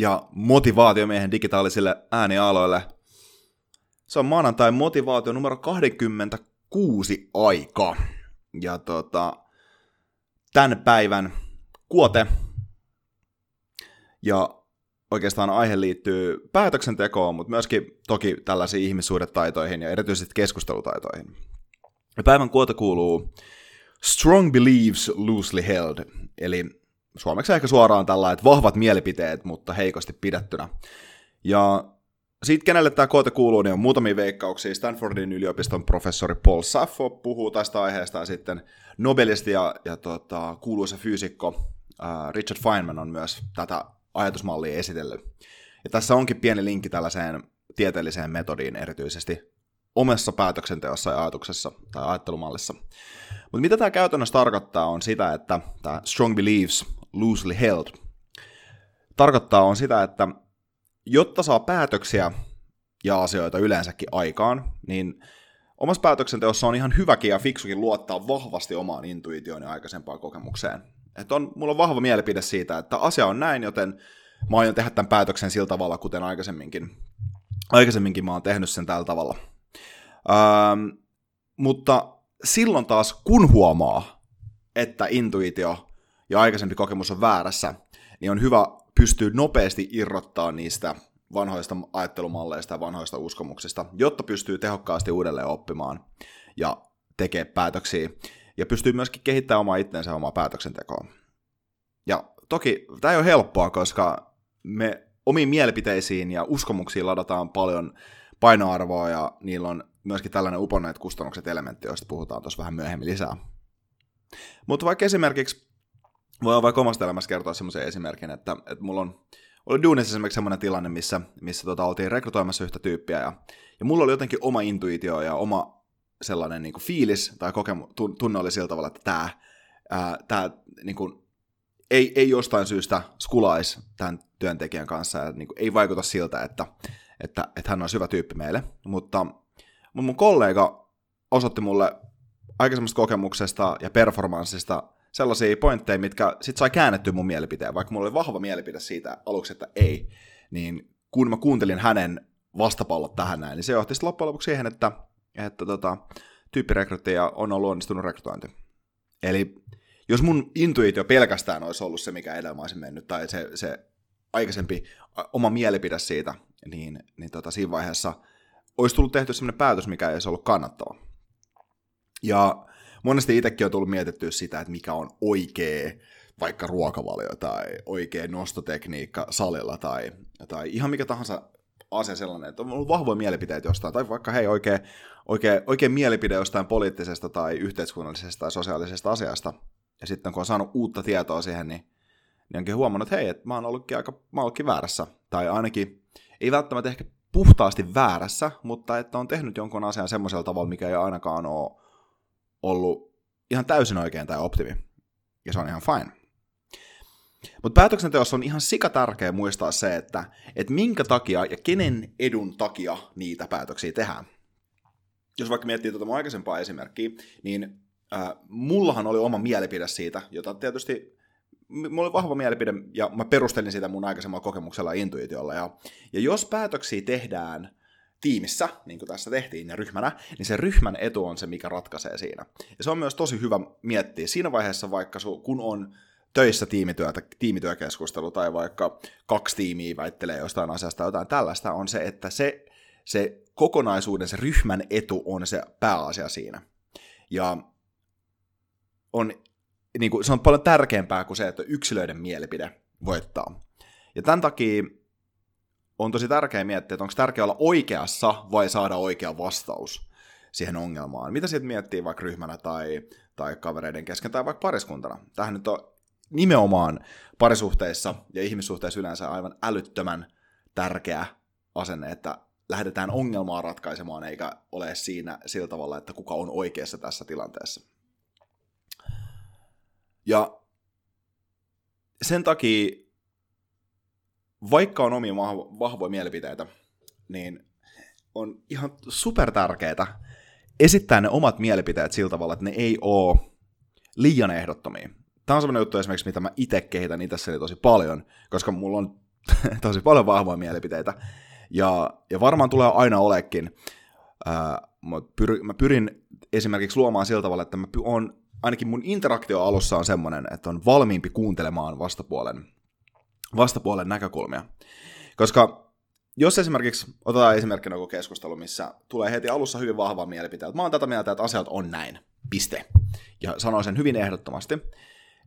ja motivaatiomiehen digitaalisille äänialoille. Se on maanantai motivaatio numero 26 aika. Ja tota, tämän päivän kuote. Ja oikeastaan aihe liittyy päätöksentekoon, mutta myöskin toki tällaisiin ihmissuhdetaitoihin ja erityisesti keskustelutaitoihin. Ja päivän kuote kuuluu Strong beliefs loosely held, eli suomeksi ehkä suoraan tällä, että vahvat mielipiteet, mutta heikosti pidettynä. Ja siitä, kenelle tämä koote kuuluu, niin on muutamia veikkauksia. Stanfordin yliopiston professori Paul Saffo puhuu tästä aiheesta, ja sitten nobelisti ja, ja tota, kuuluisa fyysikko Richard Feynman on myös tätä ajatusmallia esitellyt. Ja tässä onkin pieni linkki tällaiseen tieteelliseen metodiin erityisesti omassa päätöksenteossa ja ajatuksessa tai ajattelumallissa. Mutta mitä tämä käytännössä tarkoittaa on sitä, että tämä strong beliefs loosely held. Tarkoittaa on sitä, että jotta saa päätöksiä ja asioita yleensäkin aikaan, niin omassa päätöksenteossa on ihan hyväkin ja fiksukin luottaa vahvasti omaan intuitioon ja aikaisempaan kokemukseen. Että on, mulla on vahva mielipide siitä, että asia on näin, joten mä aion tehdä tämän päätöksen sillä tavalla, kuten aikaisemminkin. Aikaisemminkin mä oon tehnyt sen tällä tavalla. Ähm, mutta silloin taas, kun huomaa, että intuitio ja aikaisempi kokemus on väärässä, niin on hyvä pystyä nopeasti irrottaa niistä vanhoista ajattelumalleista ja vanhoista uskomuksista, jotta pystyy tehokkaasti uudelleen oppimaan ja tekee päätöksiä. Ja pystyy myöskin kehittämään omaa itsensä omaa päätöksentekoa. Ja toki tämä ei ole helppoa, koska me omiin mielipiteisiin ja uskomuksiin ladataan paljon painoarvoa ja niillä on myöskin tällainen uponneet kustannukset elementti, josta puhutaan tuossa vähän myöhemmin lisää. Mutta vaikka esimerkiksi voi vaikka omasta elämästä kertoa semmoisen esimerkin, että, että mulla on oli duunissa esimerkiksi semmoinen tilanne, missä, missä tota, oltiin rekrytoimassa yhtä tyyppiä, ja, ja mulla oli jotenkin oma intuitio ja oma sellainen niin kuin fiilis tai kokemu, tunne oli sillä tavalla, että tämä, ää, tämä niin kuin, ei, ei jostain syystä skulaisi tämän työntekijän kanssa, ja niin kuin, ei vaikuta siltä, että, että, että hän on hyvä tyyppi meille, mutta mun kollega osoitti mulle aikaisemmasta kokemuksesta ja performanssista sellaisia pointteja, mitkä sit sai käännettyä mun mielipiteen, vaikka mulla oli vahva mielipide siitä aluksi, että ei, niin kun mä kuuntelin hänen vastapallot tähän näin, niin se johti sitten loppujen lopuksi siihen, että, että tota, tyyppirekryttäjä on ollut onnistunut rekrytointi. Eli jos mun intuitio pelkästään olisi ollut se, mikä edellä olisin mennyt, tai se, se aikaisempi oma mielipide siitä, niin, niin tota, siinä vaiheessa olisi tullut tehty sellainen päätös, mikä ei olisi ollut kannattava. Ja monesti itsekin on tullut mietittyä sitä, että mikä on oikea vaikka ruokavalio tai oikea nostotekniikka salilla tai, tai ihan mikä tahansa asia sellainen, että on ollut vahvoja mielipiteitä jostain, tai vaikka hei oikea, oikea, oikea mielipide jostain poliittisesta tai yhteiskunnallisesta tai sosiaalisesta asiasta, ja sitten kun on saanut uutta tietoa siihen, niin, niin onkin huomannut, että hei, että mä oon ollutkin aika, mä ollutkin väärässä, tai ainakin ei välttämättä ehkä puhtaasti väärässä, mutta että on tehnyt jonkun asian semmoisella tavalla, mikä ei ainakaan ole ollut ihan täysin oikein tai optimi. Ja se on ihan fine. Mutta päätöksenteossa on ihan sika tärkeä muistaa se, että, että minkä takia ja kenen edun takia niitä päätöksiä tehdään. jos vaikka miettii tuota mun aikaisempaa esimerkkiä, niin äh, mullahan oli oma mielipide siitä, jota tietysti mulla oli vahva mielipide, ja mä perustelin sitä mun aikaisemmalla kokemuksella ja intuitiolla. Ja, ja jos päätöksiä tehdään tiimissä, niin kuin tässä tehtiin, ja ryhmänä, niin se ryhmän etu on se, mikä ratkaisee siinä. Ja se on myös tosi hyvä miettiä siinä vaiheessa, vaikka su, kun on töissä tiimityötä, tiimityökeskustelu tai vaikka kaksi tiimiä väittelee jostain asiasta jotain tällaista, on se, että se, se kokonaisuuden, se ryhmän etu on se pääasia siinä. Ja on, niin kuin, se on paljon tärkeämpää kuin se, että yksilöiden mielipide voittaa. Ja tämän takia on tosi tärkeää miettiä, että onko tärkeää olla oikeassa vai saada oikea vastaus siihen ongelmaan. Mitä siitä miettii vaikka ryhmänä tai, tai kavereiden kesken tai vaikka pariskuntana? Tähän nyt on nimenomaan parisuhteissa ja ihmissuhteissa yleensä aivan älyttömän tärkeä asenne, että lähdetään ongelmaa ratkaisemaan, eikä ole siinä sillä tavalla, että kuka on oikeassa tässä tilanteessa. Ja sen takia, vaikka on omia vahvoja mielipiteitä, niin on ihan super tärkeää esittää ne omat mielipiteet sillä tavalla, että ne ei ole liian ehdottomia. Tämä on sellainen juttu esimerkiksi, mitä mä itse kehitän itse tosi paljon, koska mulla on tosi paljon vahvoja mielipiteitä. Ja, ja varmaan tulee aina olekin. Ää, mä, pyr, mä pyrin esimerkiksi luomaan sillä tavalla, että mä on, ainakin mun interaktio alussa on semmoinen, että on valmiimpi kuuntelemaan vastapuolen, vastapuolen näkökulmia. Koska jos esimerkiksi, otetaan esimerkkinä joku keskustelu, missä tulee heti alussa hyvin vahva mielipite, että mä oon tätä mieltä, että asiat on näin, piste. Ja sanoin sen hyvin ehdottomasti,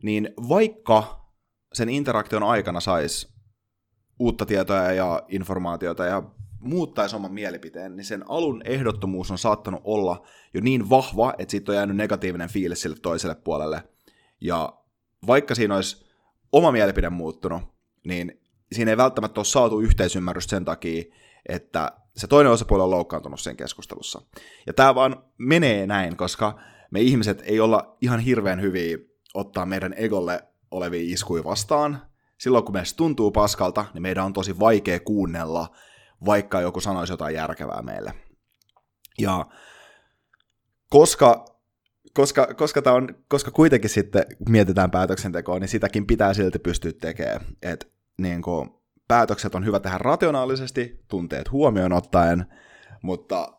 niin vaikka sen interaktion aikana saisi uutta tietoa ja informaatiota ja muuttaisi oman mielipiteen, niin sen alun ehdottomuus on saattanut olla jo niin vahva, että siitä on jäänyt negatiivinen fiilis sille toiselle puolelle. Ja vaikka siinä olisi oma mielipide muuttunut, niin siinä ei välttämättä ole saatu yhteisymmärrystä sen takia, että se toinen osapuoli on loukkaantunut sen keskustelussa. Ja tämä vaan menee näin, koska me ihmiset ei olla ihan hirveän hyviä ottaa meidän egolle olevia iskuja vastaan. Silloin kun meistä tuntuu paskalta, niin meidän on tosi vaikea kuunnella, vaikka joku sanoisi jotain järkevää meille. Ja koska, koska, koska, tämä on, koska kuitenkin sitten mietitään päätöksentekoa, niin sitäkin pitää silti pystyä tekemään. Et, niin kuin, päätökset on hyvä tehdä rationaalisesti, tunteet huomioon ottaen, mutta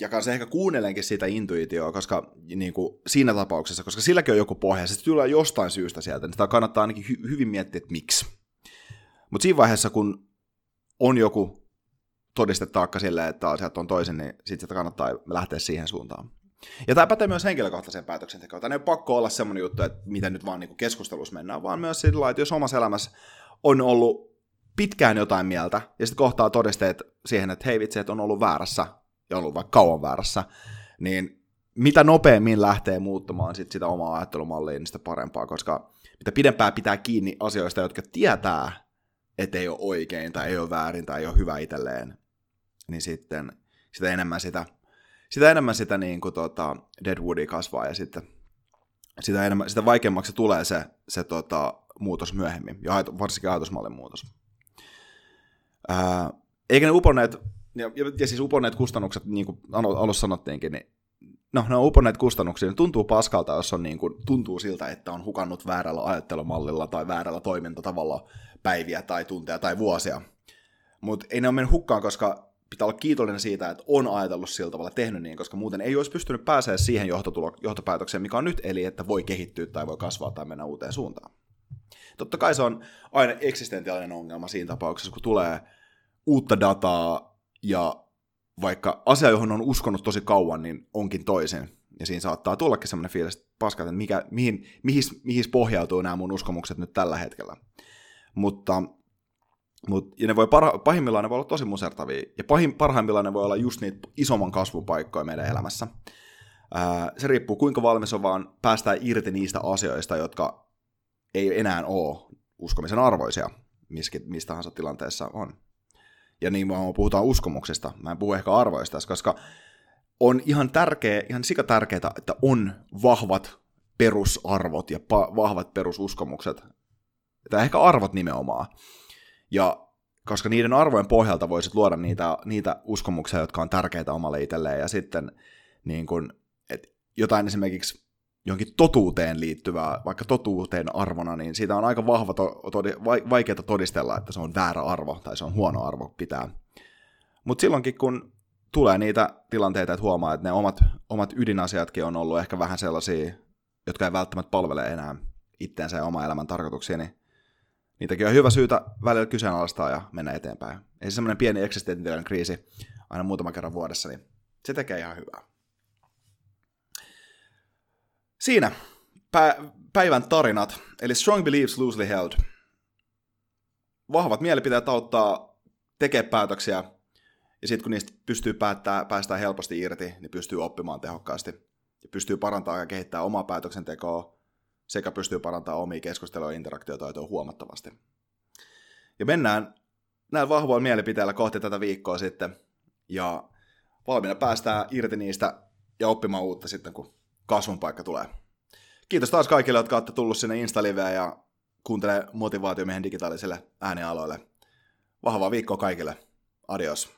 ja kanssa ehkä kuunnelenkin sitä intuitioa, koska niin kuin siinä tapauksessa, koska silläkin on joku pohja, se tulee jostain syystä sieltä, niin sitä kannattaa ainakin hy- hyvin miettiä, että miksi. Mutta siinä vaiheessa, kun on joku todistetaakka sille, että asiat on toisin, niin sitten sitä kannattaa lähteä siihen suuntaan. Ja tämä pätee myös henkilökohtaiseen päätöksentekoon. Tämä ei ole pakko olla semmoinen juttu, että miten nyt vaan niin keskustelussa mennään, vaan myös sillä että jos omassa elämässä on ollut pitkään jotain mieltä, ja sitten kohtaa todisteet siihen, että hei vitsi, että on ollut väärässä, ja ollut vaikka kauan väärässä, niin mitä nopeammin lähtee muuttamaan sit sitä omaa ajattelumallia, niin sitä parempaa, koska mitä pidempään pitää kiinni asioista, jotka tietää, että ei ole oikein tai ei ole väärin tai ei ole hyvä itselleen, niin sitten sitä enemmän sitä, sitä, enemmän sitä niin kuin tota Deadwoodia kasvaa ja sitten sitä, enemmän, sitä vaikeammaksi tulee se, se tota, muutos myöhemmin, ja varsinkin ajatusmallin muutos. Ää, eikä ne uponneet ja, ja, siis uponneet kustannukset, niin kuin alussa sanottiinkin, niin no, ne on uponneet kustannuksia, niin tuntuu paskalta, jos on niin kuin, tuntuu siltä, että on hukannut väärällä ajattelumallilla tai väärällä toimintatavalla päiviä tai tunteja tai vuosia. Mutta ei ne ole mennyt hukkaan, koska pitää olla kiitollinen siitä, että on ajatellut sillä tavalla tehnyt niin, koska muuten ei olisi pystynyt pääsemään siihen johtopäätökseen, mikä on nyt, eli että voi kehittyä tai voi kasvaa tai mennä uuteen suuntaan. Totta kai se on aina eksistentiaalinen ongelma siinä tapauksessa, kun tulee uutta dataa, ja vaikka asia, johon on uskonut tosi kauan, niin onkin toisen. Ja siinä saattaa tullakin semmoinen fiilis, että paska, että mikä, mihin, mihin, mihin pohjautuu nämä mun uskomukset nyt tällä hetkellä. Mutta, mutta ja ne voi parha, pahimmillaan ne voi olla tosi musertavia. Ja pahim, parhaimmillaan ne voi olla just niitä isomman kasvun paikkoja meidän elämässä. Ää, se riippuu kuinka valmis on vaan päästään irti niistä asioista, jotka ei enää ole uskomisen arvoisia, mistä tahansa tilanteessa on ja niin vaan puhutaan uskomuksesta, mä en puhu ehkä arvoista, koska on ihan tärkeä, ihan tärkeää, että on vahvat perusarvot ja pa- vahvat perususkomukset, tai ehkä arvot nimenomaan. Ja koska niiden arvojen pohjalta voisit luoda niitä, niitä uskomuksia, jotka on tärkeitä omalle itselleen, ja sitten niin kun, et jotain esimerkiksi johonkin totuuteen liittyvää, vaikka totuuteen arvona, niin siitä on aika vahva, to, todi, vaikeaa todistella, että se on väärä arvo tai se on huono arvo pitää. Mutta silloinkin, kun tulee niitä tilanteita, että huomaa, että ne omat, omat ydinasiatkin on ollut ehkä vähän sellaisia, jotka ei välttämättä palvele enää itteensä ja oma elämän tarkoituksia, niin niitäkin on hyvä syytä välillä kyseenalaistaa ja mennä eteenpäin. Ei se semmoinen pieni eksistentiaalinen kriisi aina muutaman kerran vuodessa, niin se tekee ihan hyvää. Siinä pä- päivän tarinat, eli Strong Beliefs Loosely Held. Vahvat mielipiteet auttaa tekee päätöksiä, ja sitten kun niistä pystyy päättää, päästään helposti irti, niin pystyy oppimaan tehokkaasti. Ja pystyy parantamaan ja kehittämään omaa päätöksentekoa, sekä pystyy parantamaan omia keskustelua ja interaktiotaitoja huomattavasti. Ja mennään näillä vahvoilla mielipiteillä kohti tätä viikkoa sitten, ja valmiina päästään irti niistä ja oppimaan uutta sitten, kun kasvun paikka tulee. Kiitos taas kaikille, jotka olette tullut sinne Insta-liveen ja kuuntelee motivaatiomiehen digitaaliselle äänialoille. Vahvaa viikkoa kaikille. Adios.